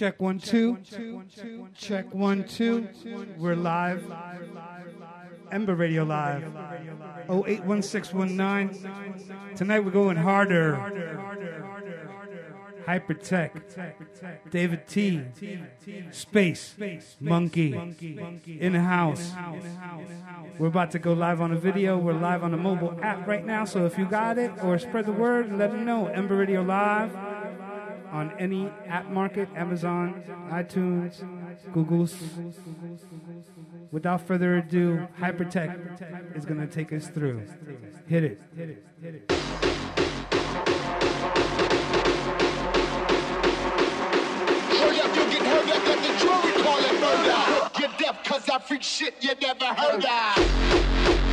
Check one, two. Check one, two. We're live. Ember Radio Live. 081619. Tonight we're going harder. Hypertech. David Tee. Space. Monkey. In house. We're about to go live on a video. We're live on a mobile app right now. So if you got it or spread the word, let them know. Ember Radio Live on any app market, Amazon, iTunes, Google's. Without further ado, Hypertech is going to take us through. Hit it. Hit it. Hit it. You're deaf cause I freak shit you never heard of.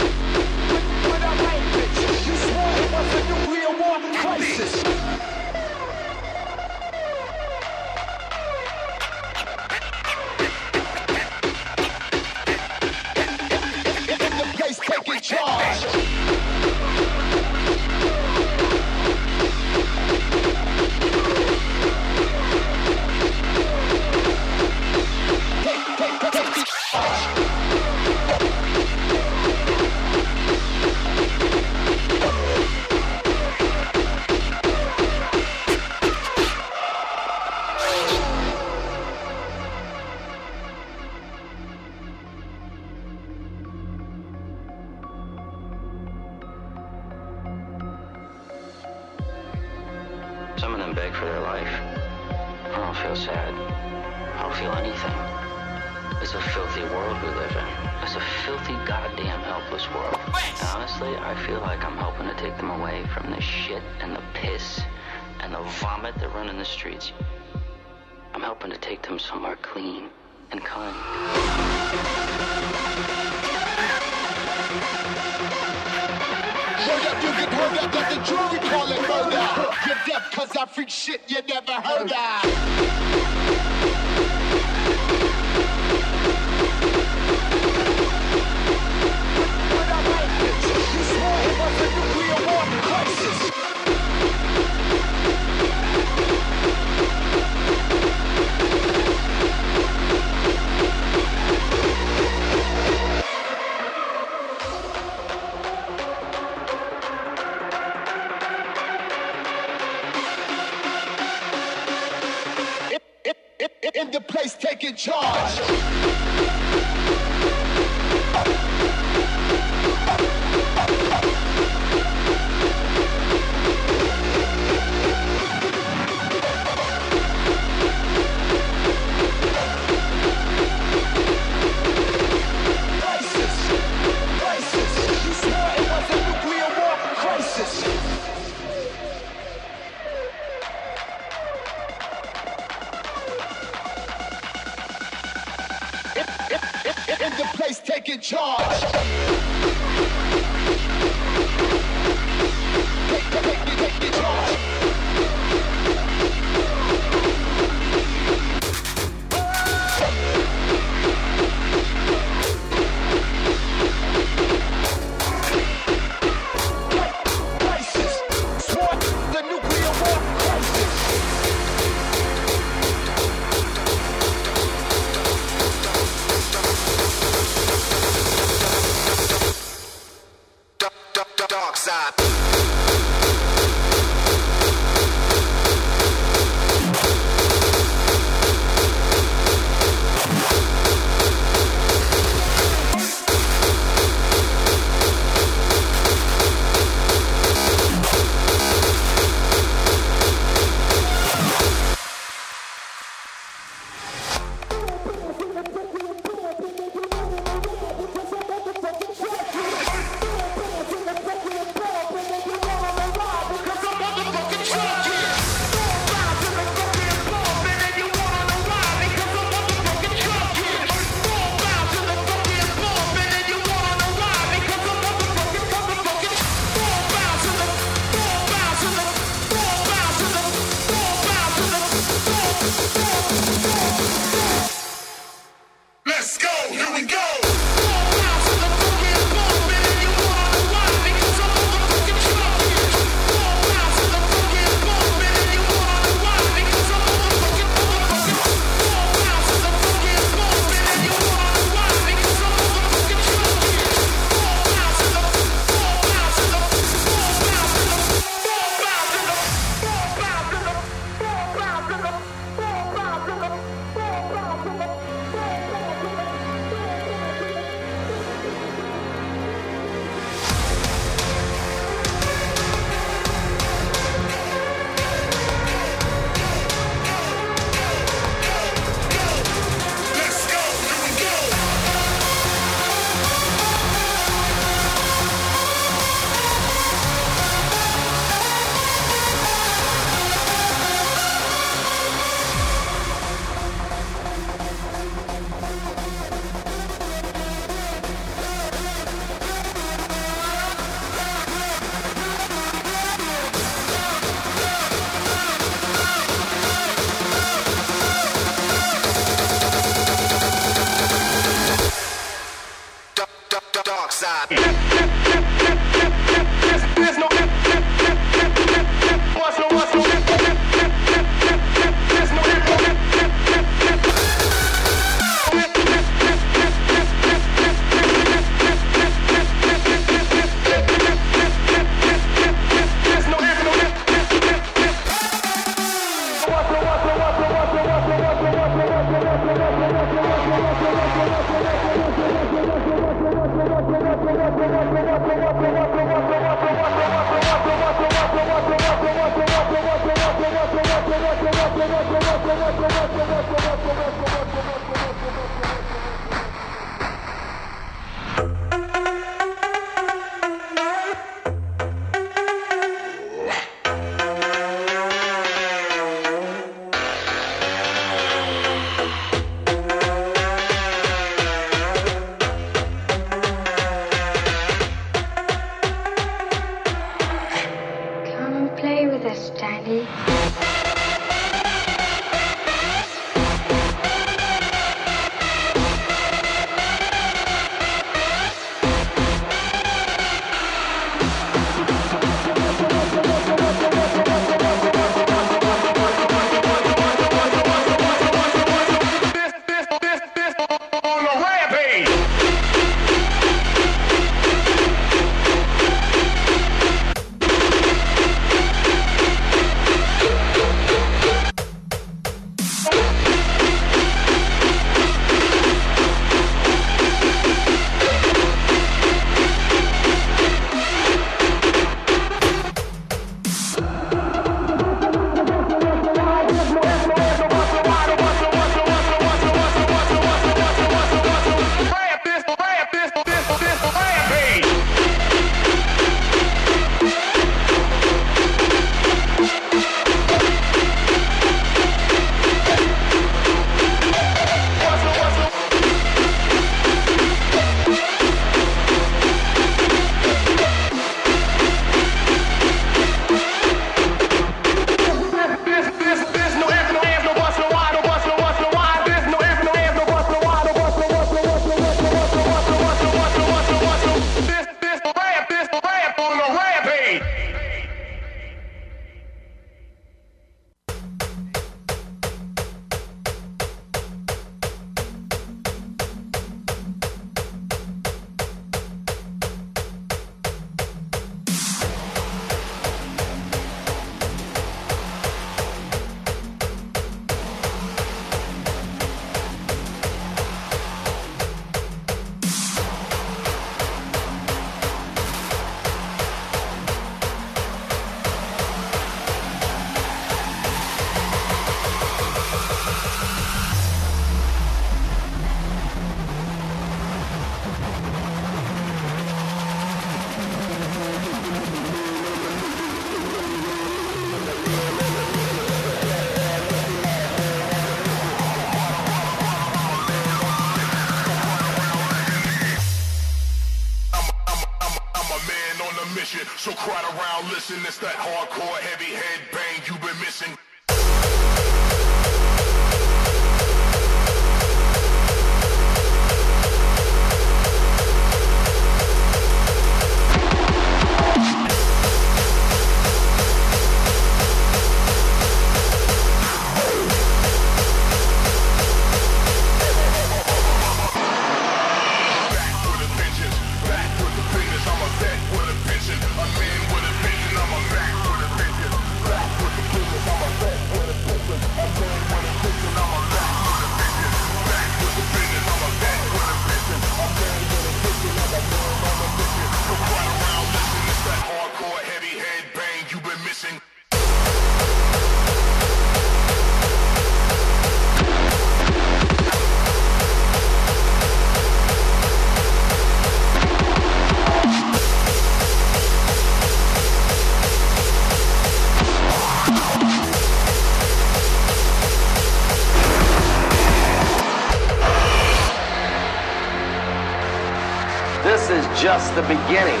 The beginning.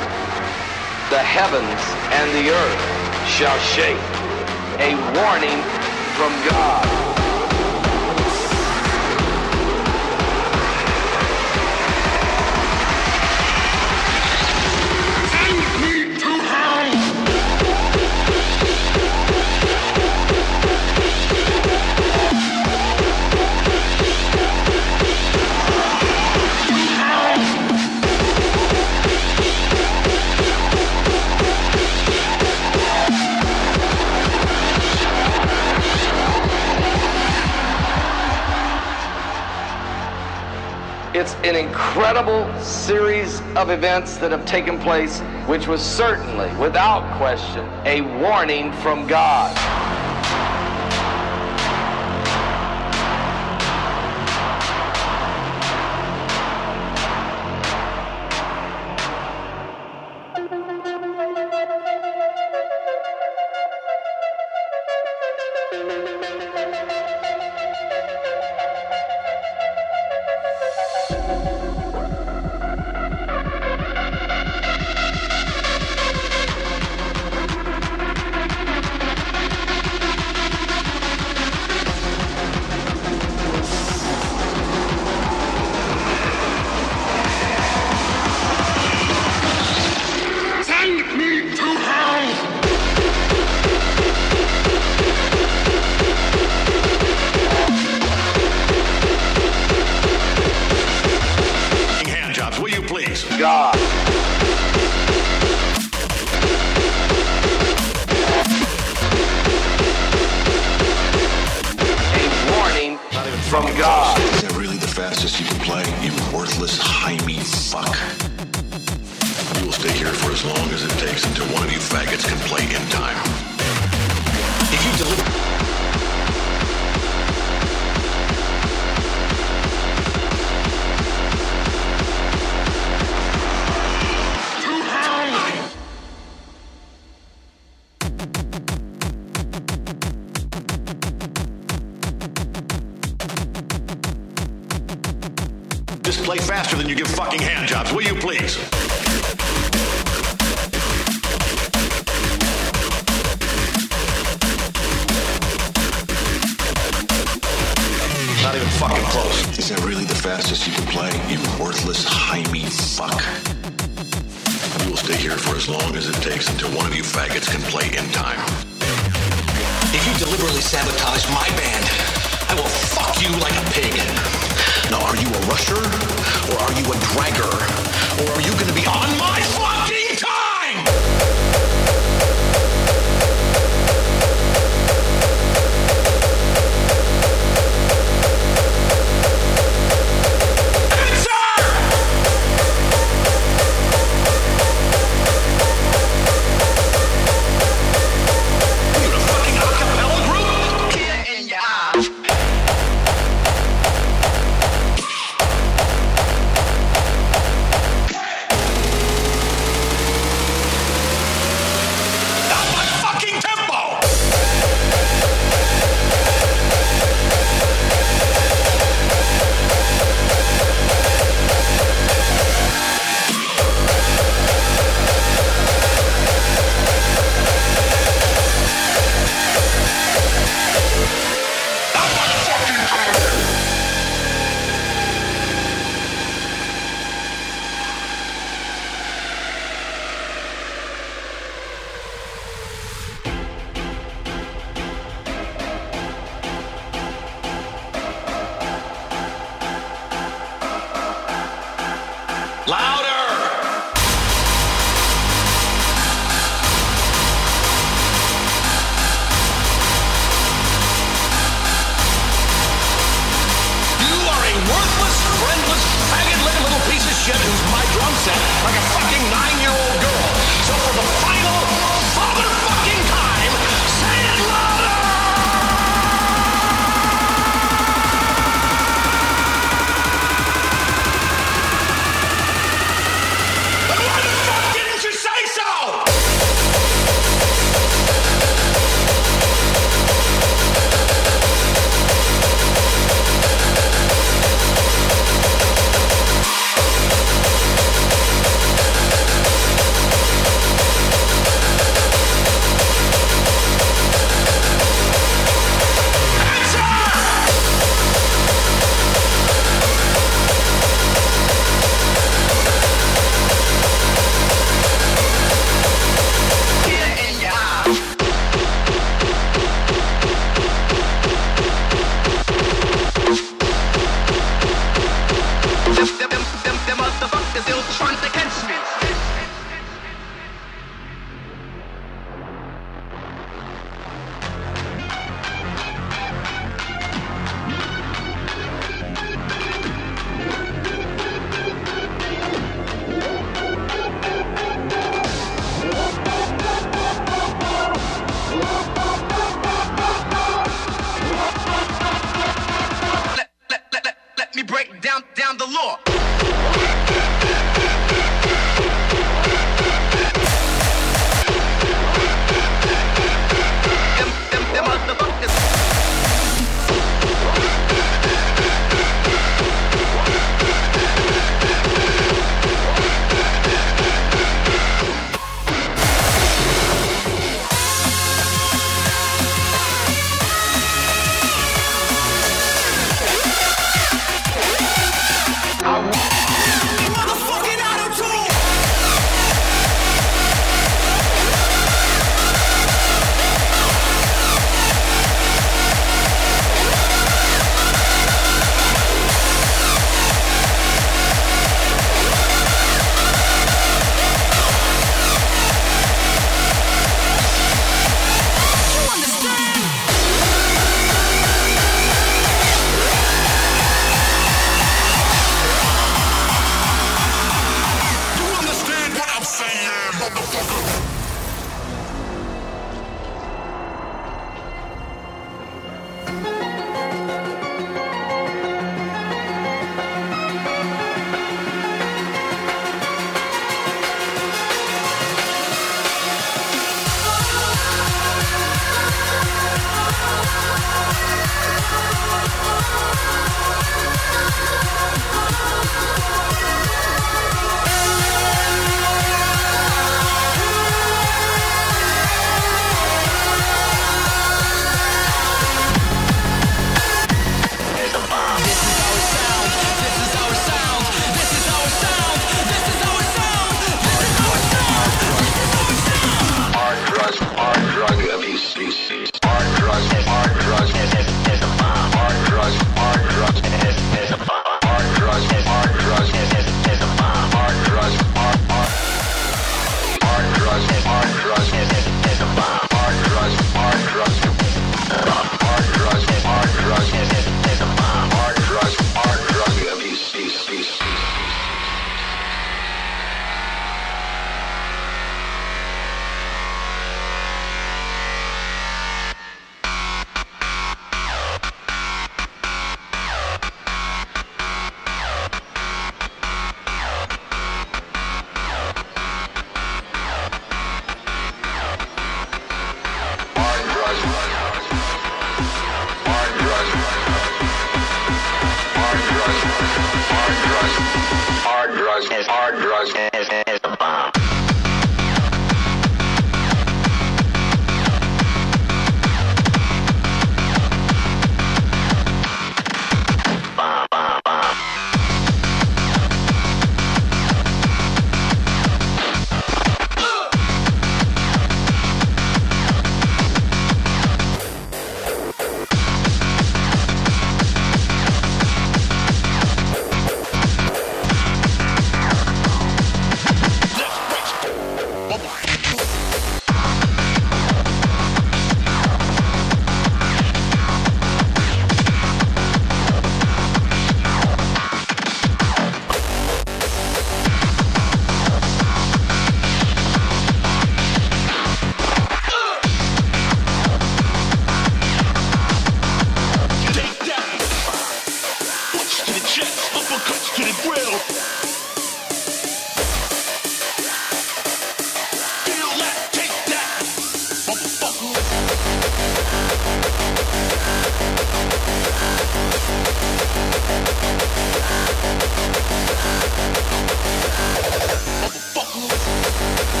The heavens and the earth shall shake. A warning from God. Incredible series of events that have taken place, which was certainly, without question, a warning from God.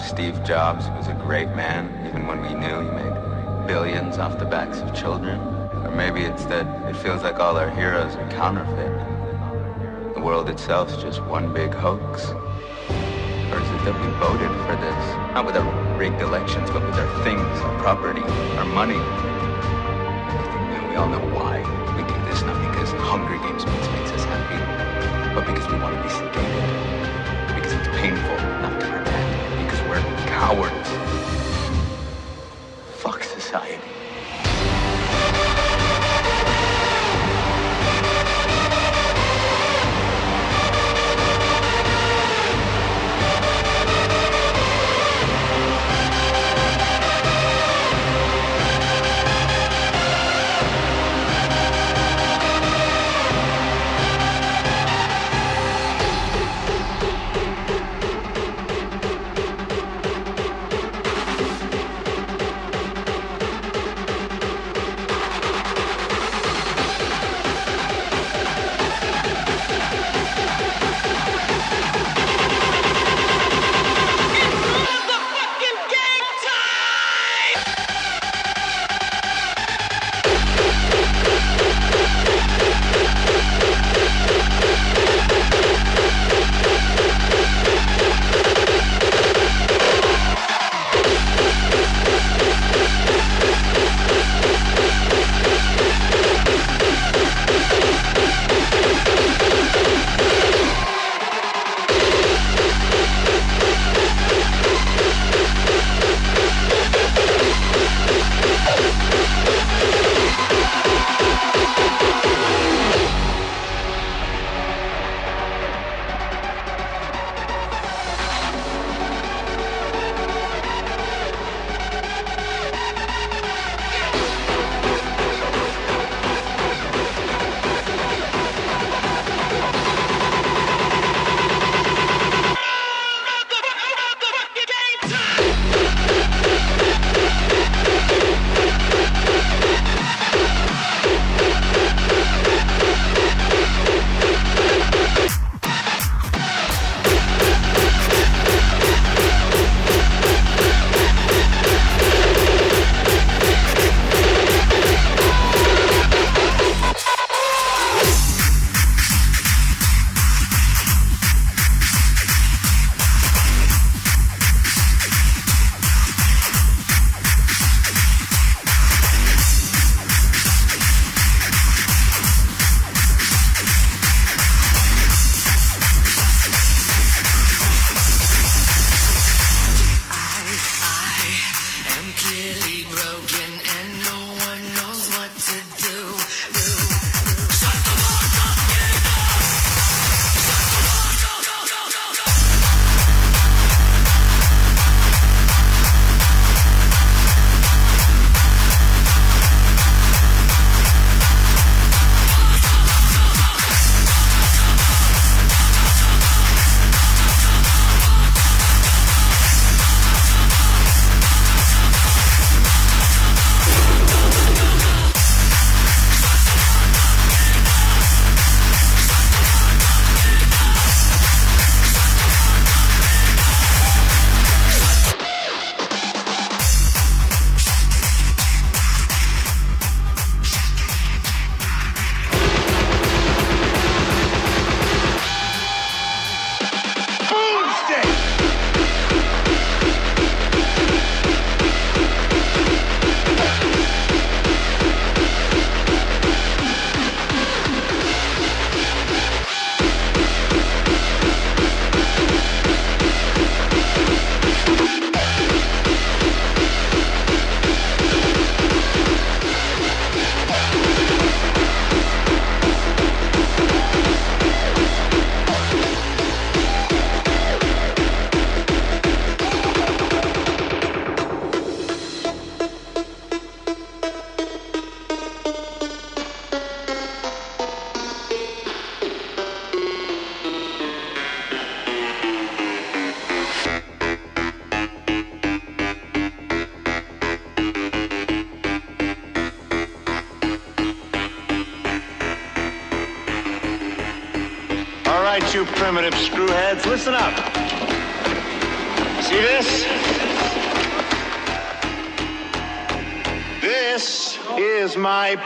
Steve Jobs was a great man, even when we knew he made billions off the backs of children? Or maybe it's that it feels like all our heroes are counterfeit. The world itself's just one big hoax. Or is it that we voted for this? Not with our rigged elections, but with our things, our property, our money. We all know listen up. See this? This is my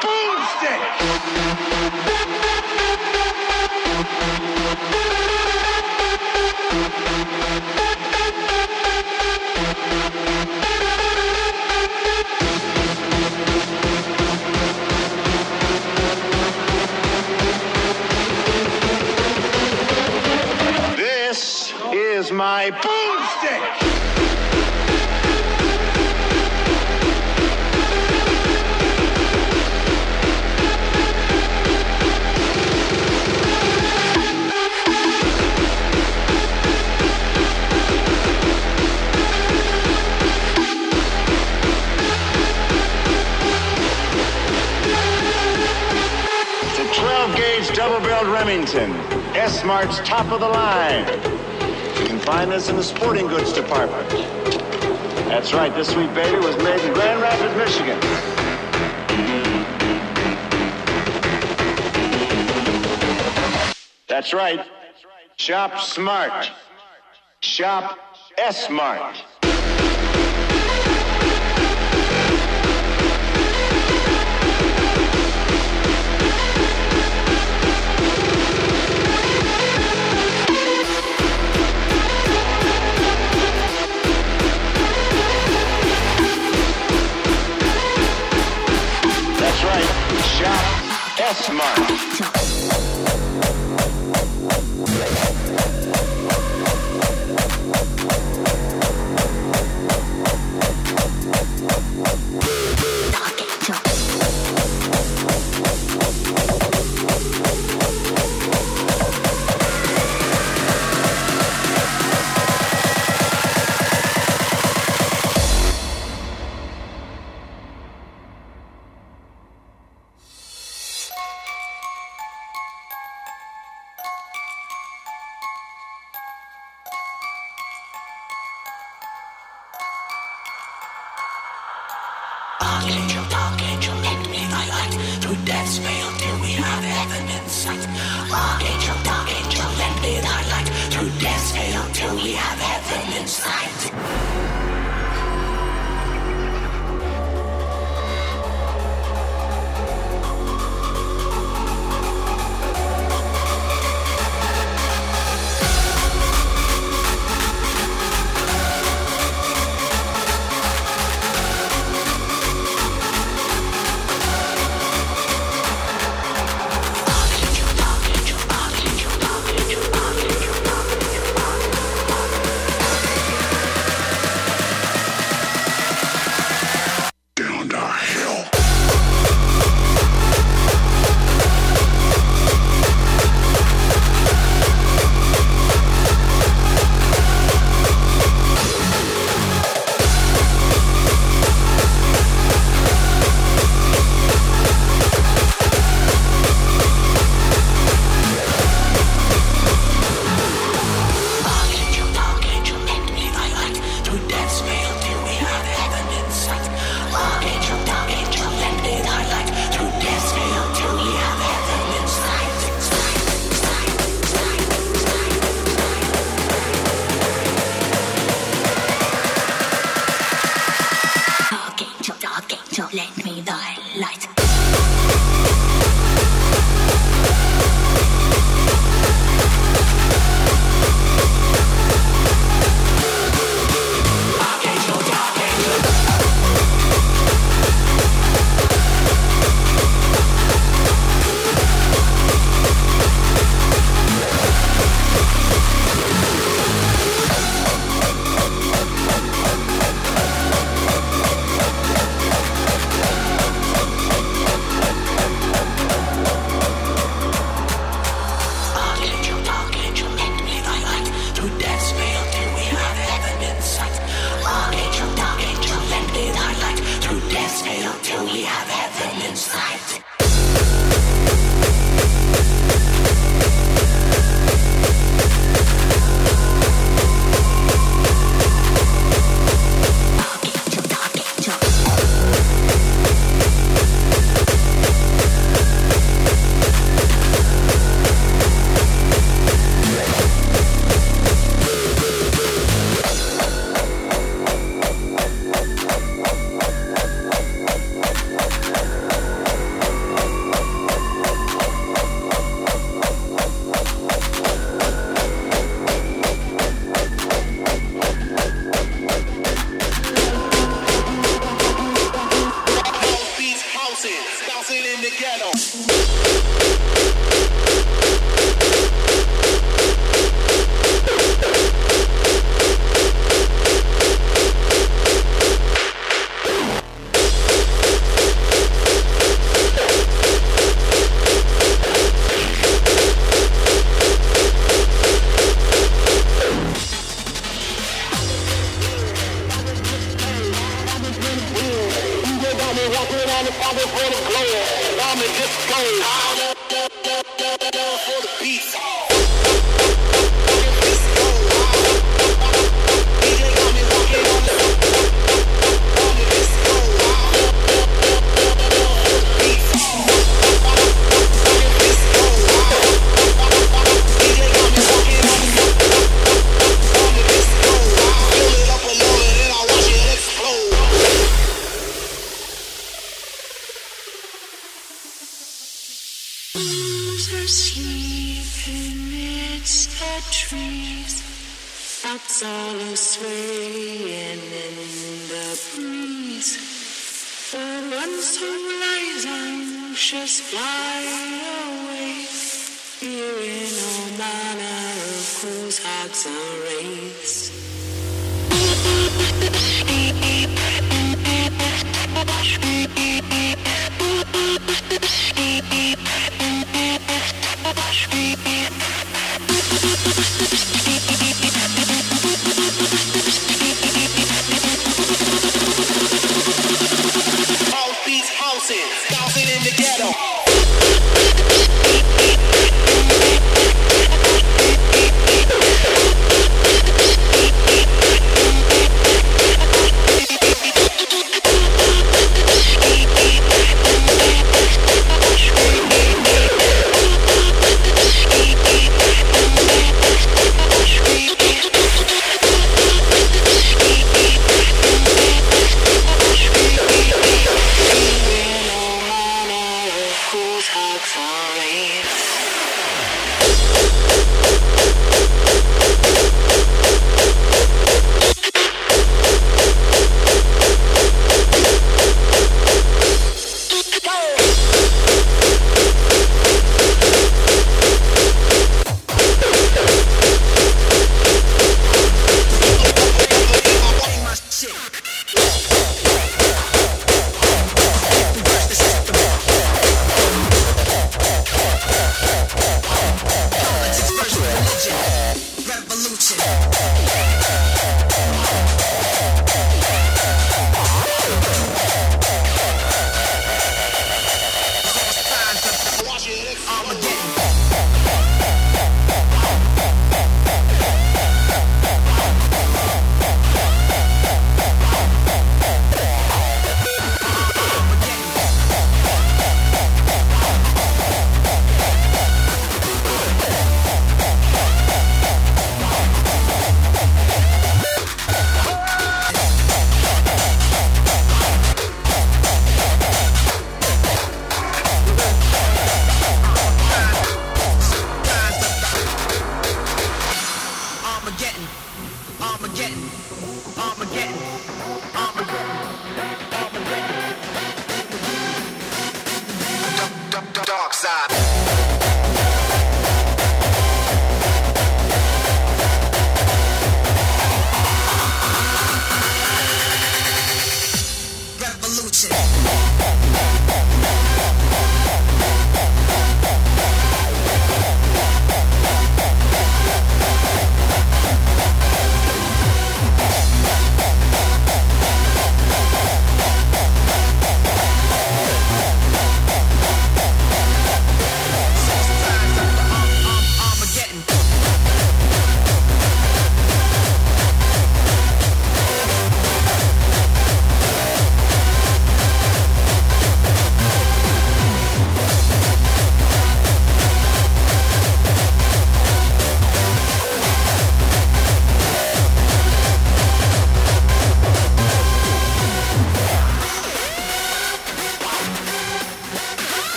top of the line. You can find this in the sporting goods department. That's right, this sweet baby was made in Grand Rapids, Michigan. That's right. Shop smart. Shop Smart. Shop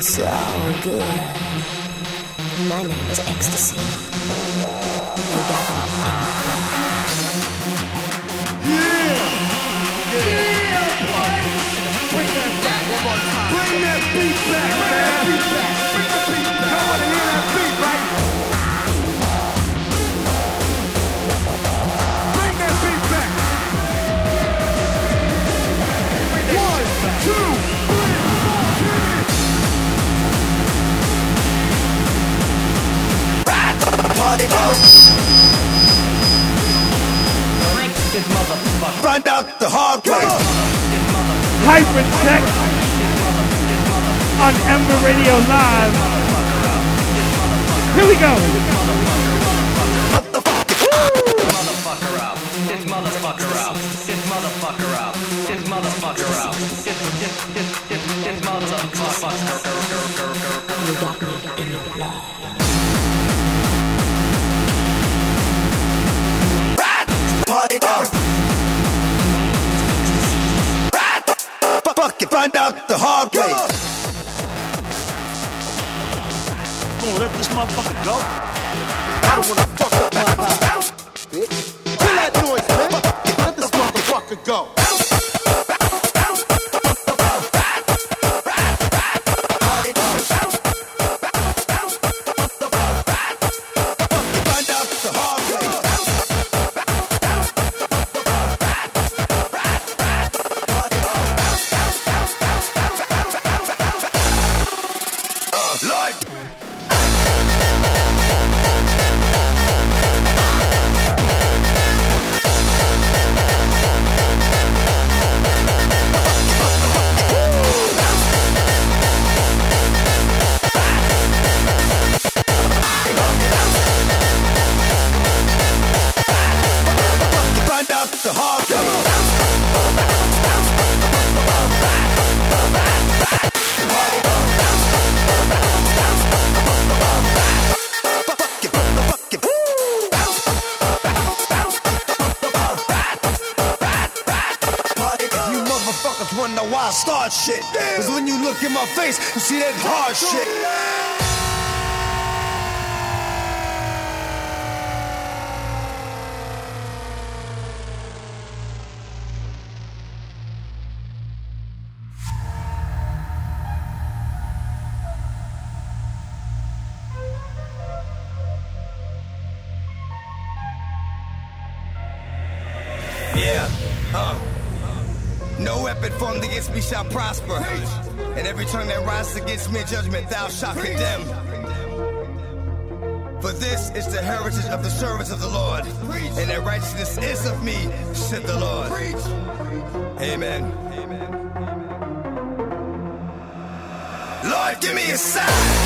so good. My name is Ecstasy. find out the hard way. Hyper Tech on Ember Radio Live. Here we go. Motherfucker the party. pocket. Find out the hard way. Gonna let this motherfucker go. I don't wanna fuck up my life. bitch. Kill that noise, man. Let this motherfucker go. smear judgment thou shalt condemn. For this is the heritage of the servants of the Lord, and their righteousness is of me, said the Lord. Amen. Lord, give me a sign.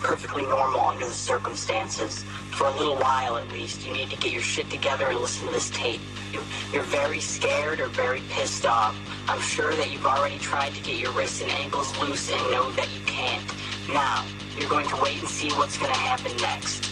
Perfectly normal under the circumstances. For a little while at least, you need to get your shit together and listen to this tape. You're very scared or very pissed off. I'm sure that you've already tried to get your wrists and ankles loose and know that you can't. Now, you're going to wait and see what's going to happen next.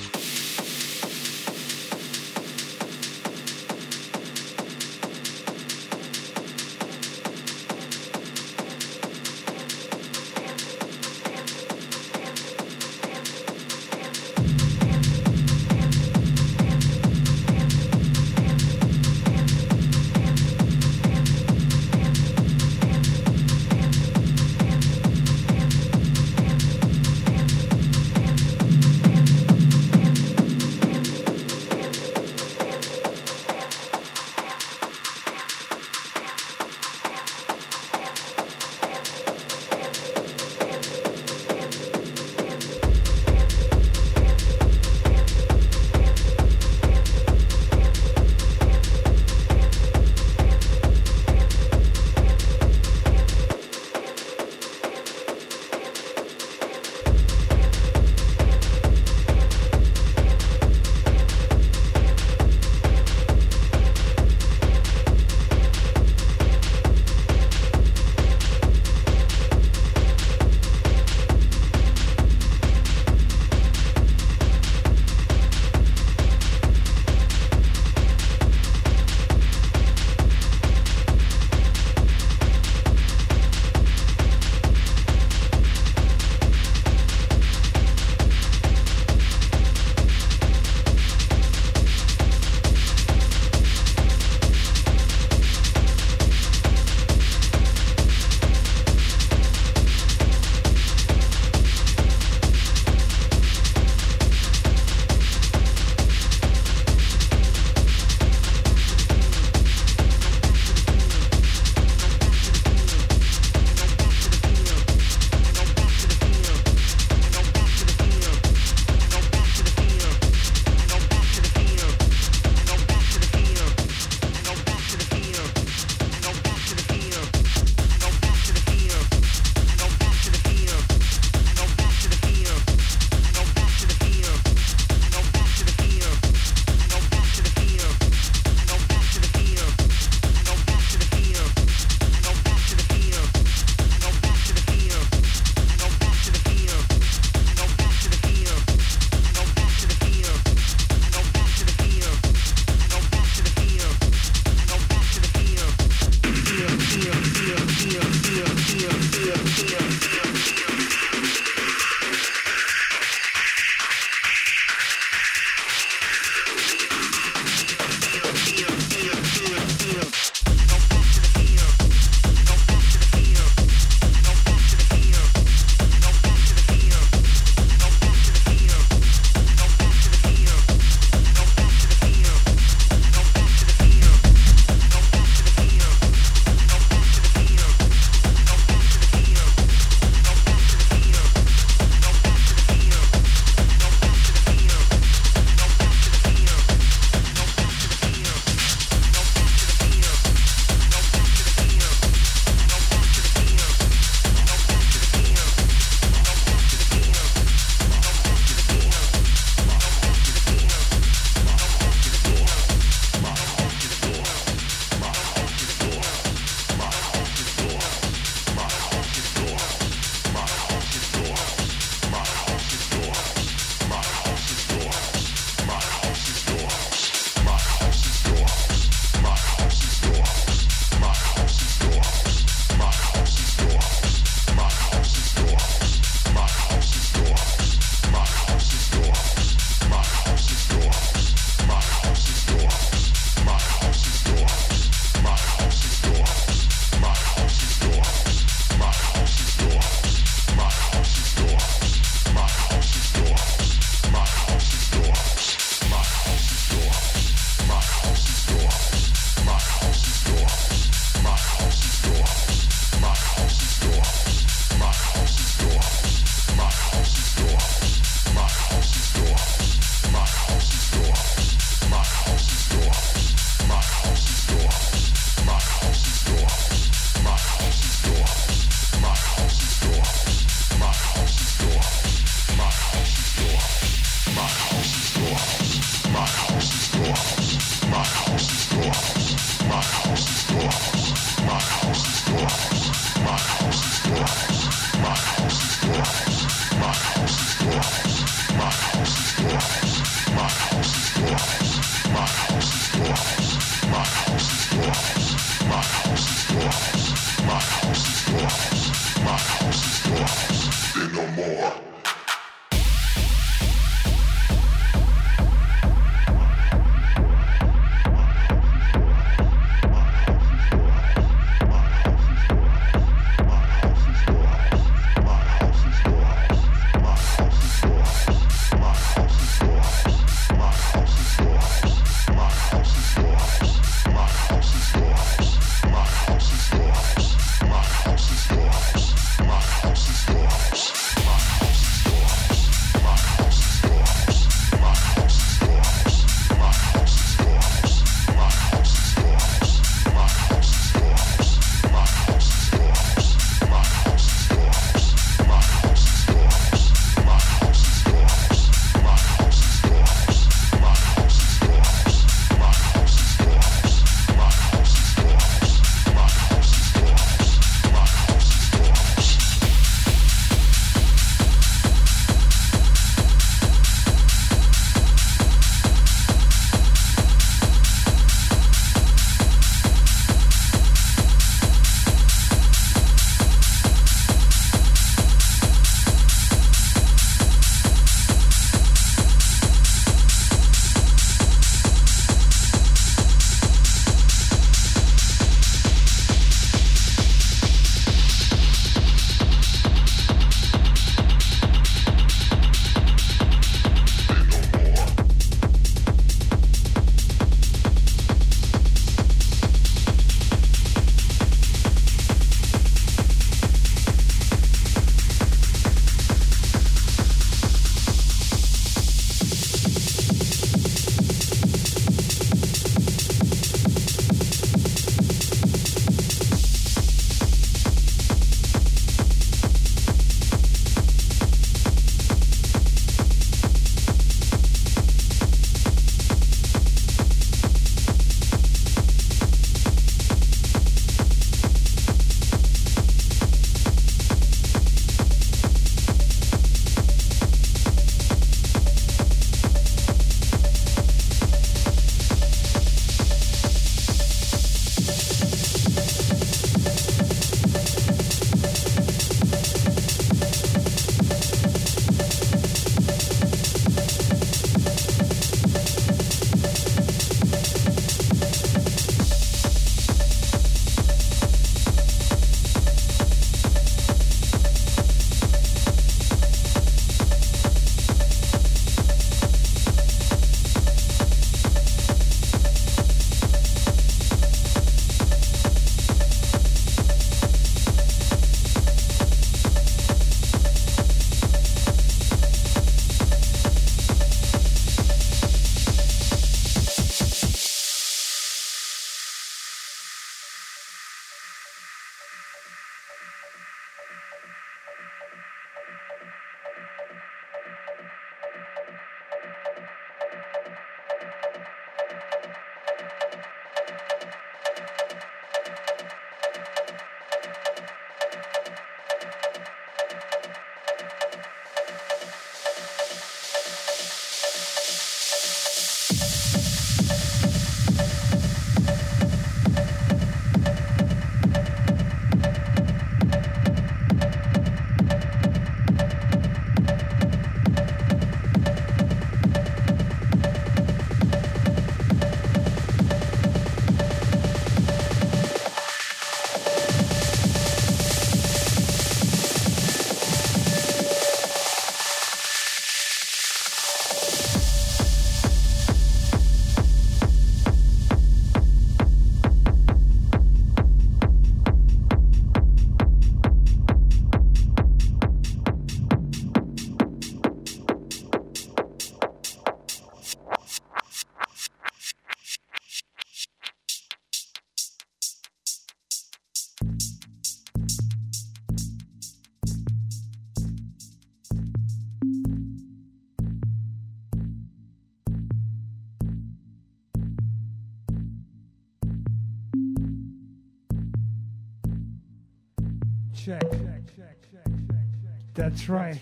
That's right.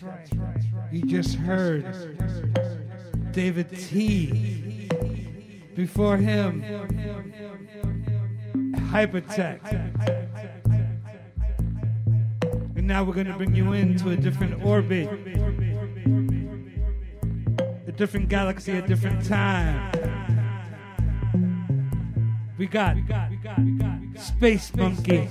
You just heard David Tee. Before him, Hypertech. And now we're going to bring you into a different orbit, a different galaxy, a different time. We got Space Monk-E.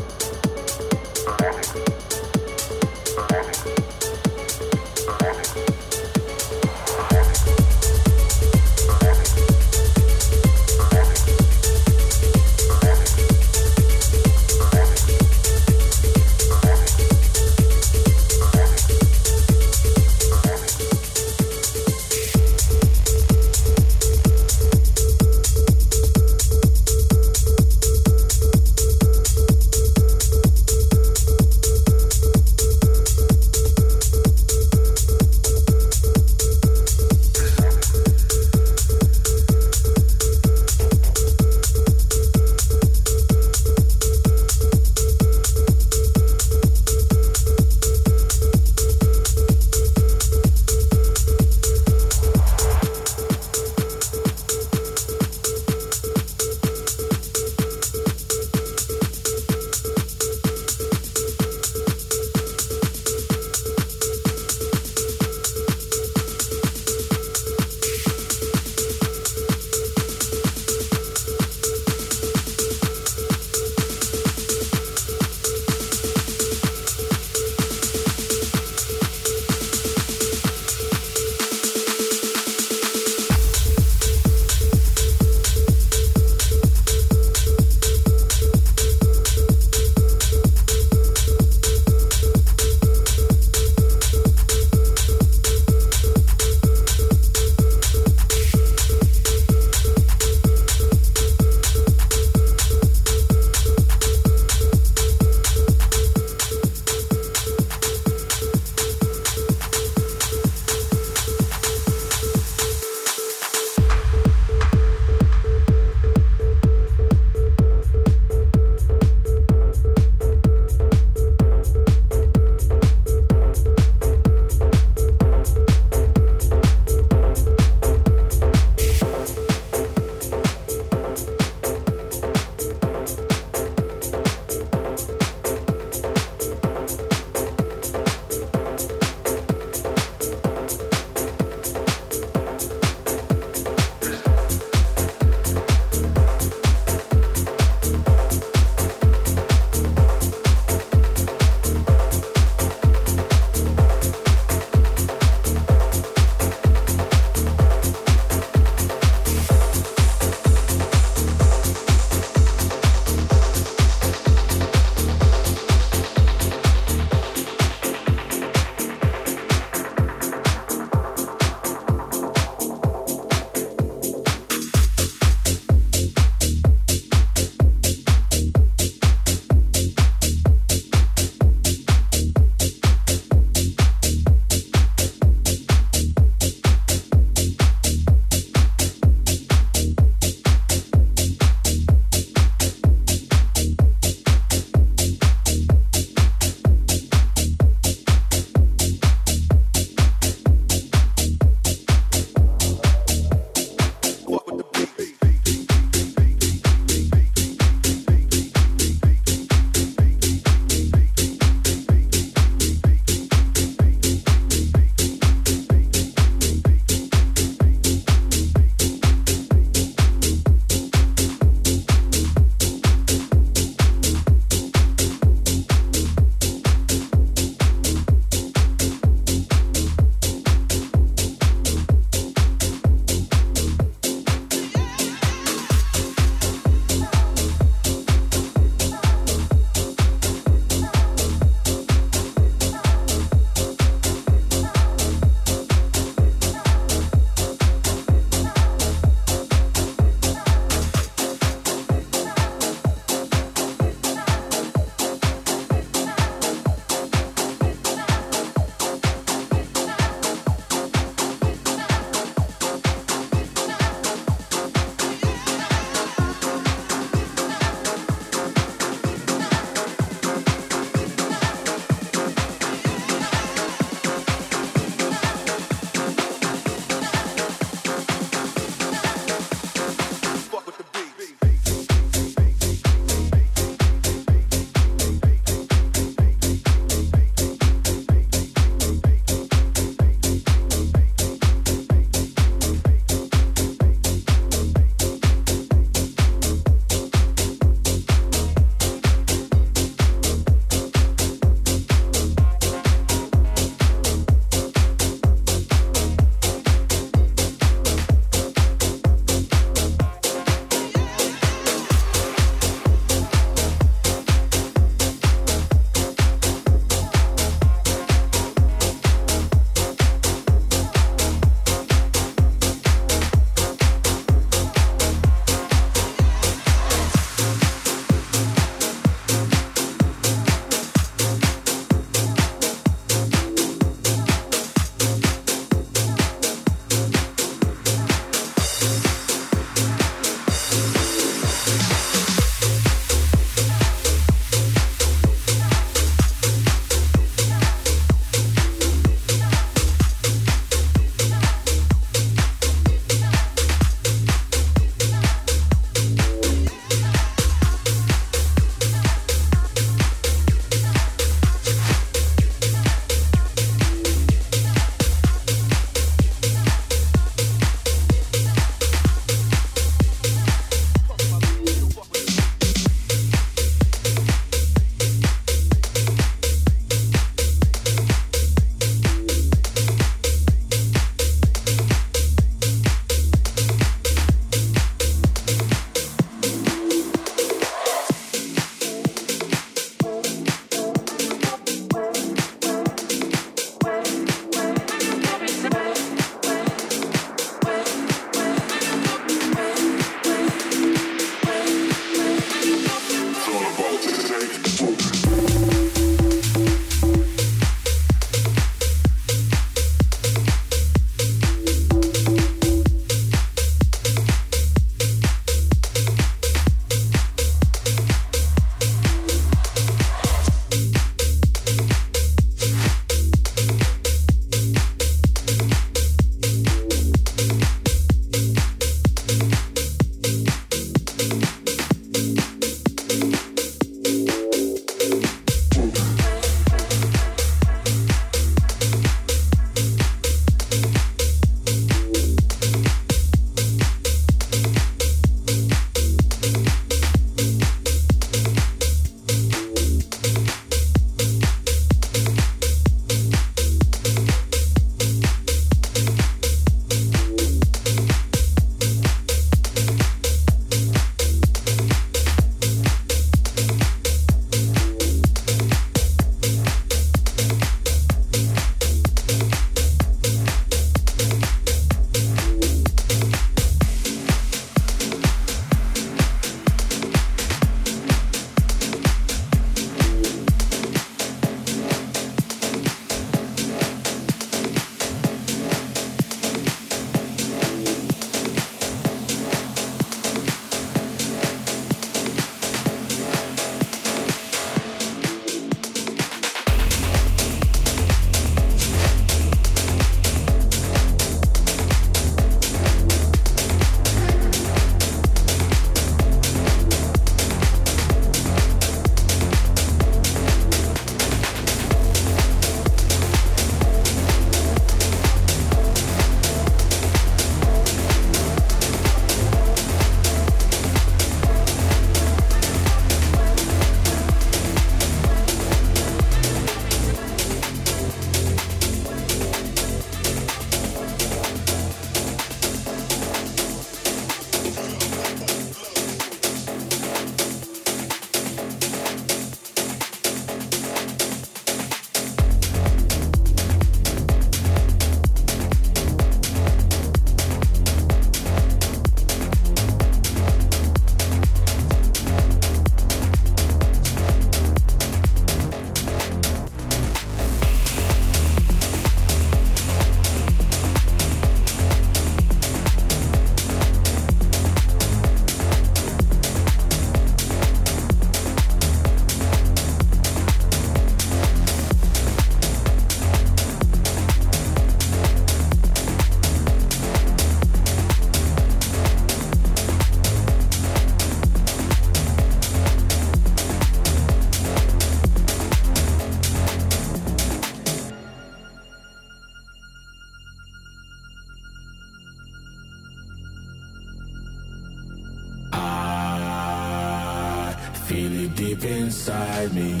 Deep inside me.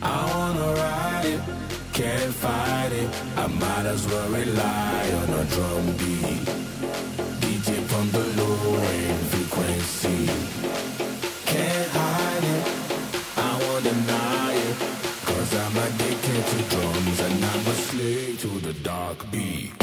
I wanna ride it, can't fight it. I might as well rely on a drum beat. DJ from the lowering frequency. Can't hide it, I won't deny it. Cause I'm addicted to drums and I'm a slave to the dark beat.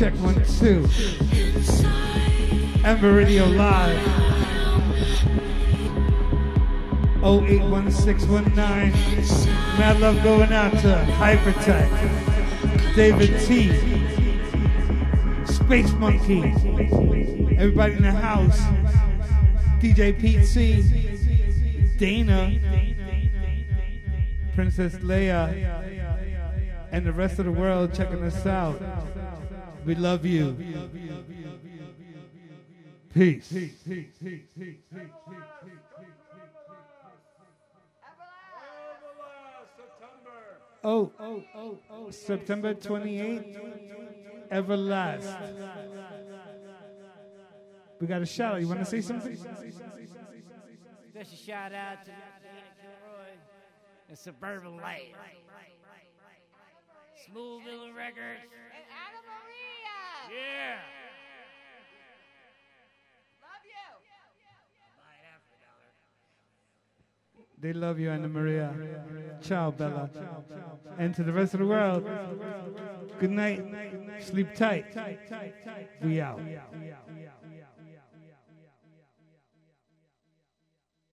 Check, one, two. Ember Radio Live. 081619. Mad love going out to Hypertech. David Tee. Space Monk-E. Everybody in the house. DJ Pete C. Dana. Princess Leia. And the rest of the world checking us out. We love you. Peace. Oh, oh, oh, oh, September 28th, Everlast. We got a shout out. You want to say something? Special shout out to Lieutenant Kilroy and Suburban Light. Smoothville Records. And Anna Maria. Yeah. They love you, Anna Maria. Ciao, Bella. And to the rest of the world, good night. Sleep tight. We out.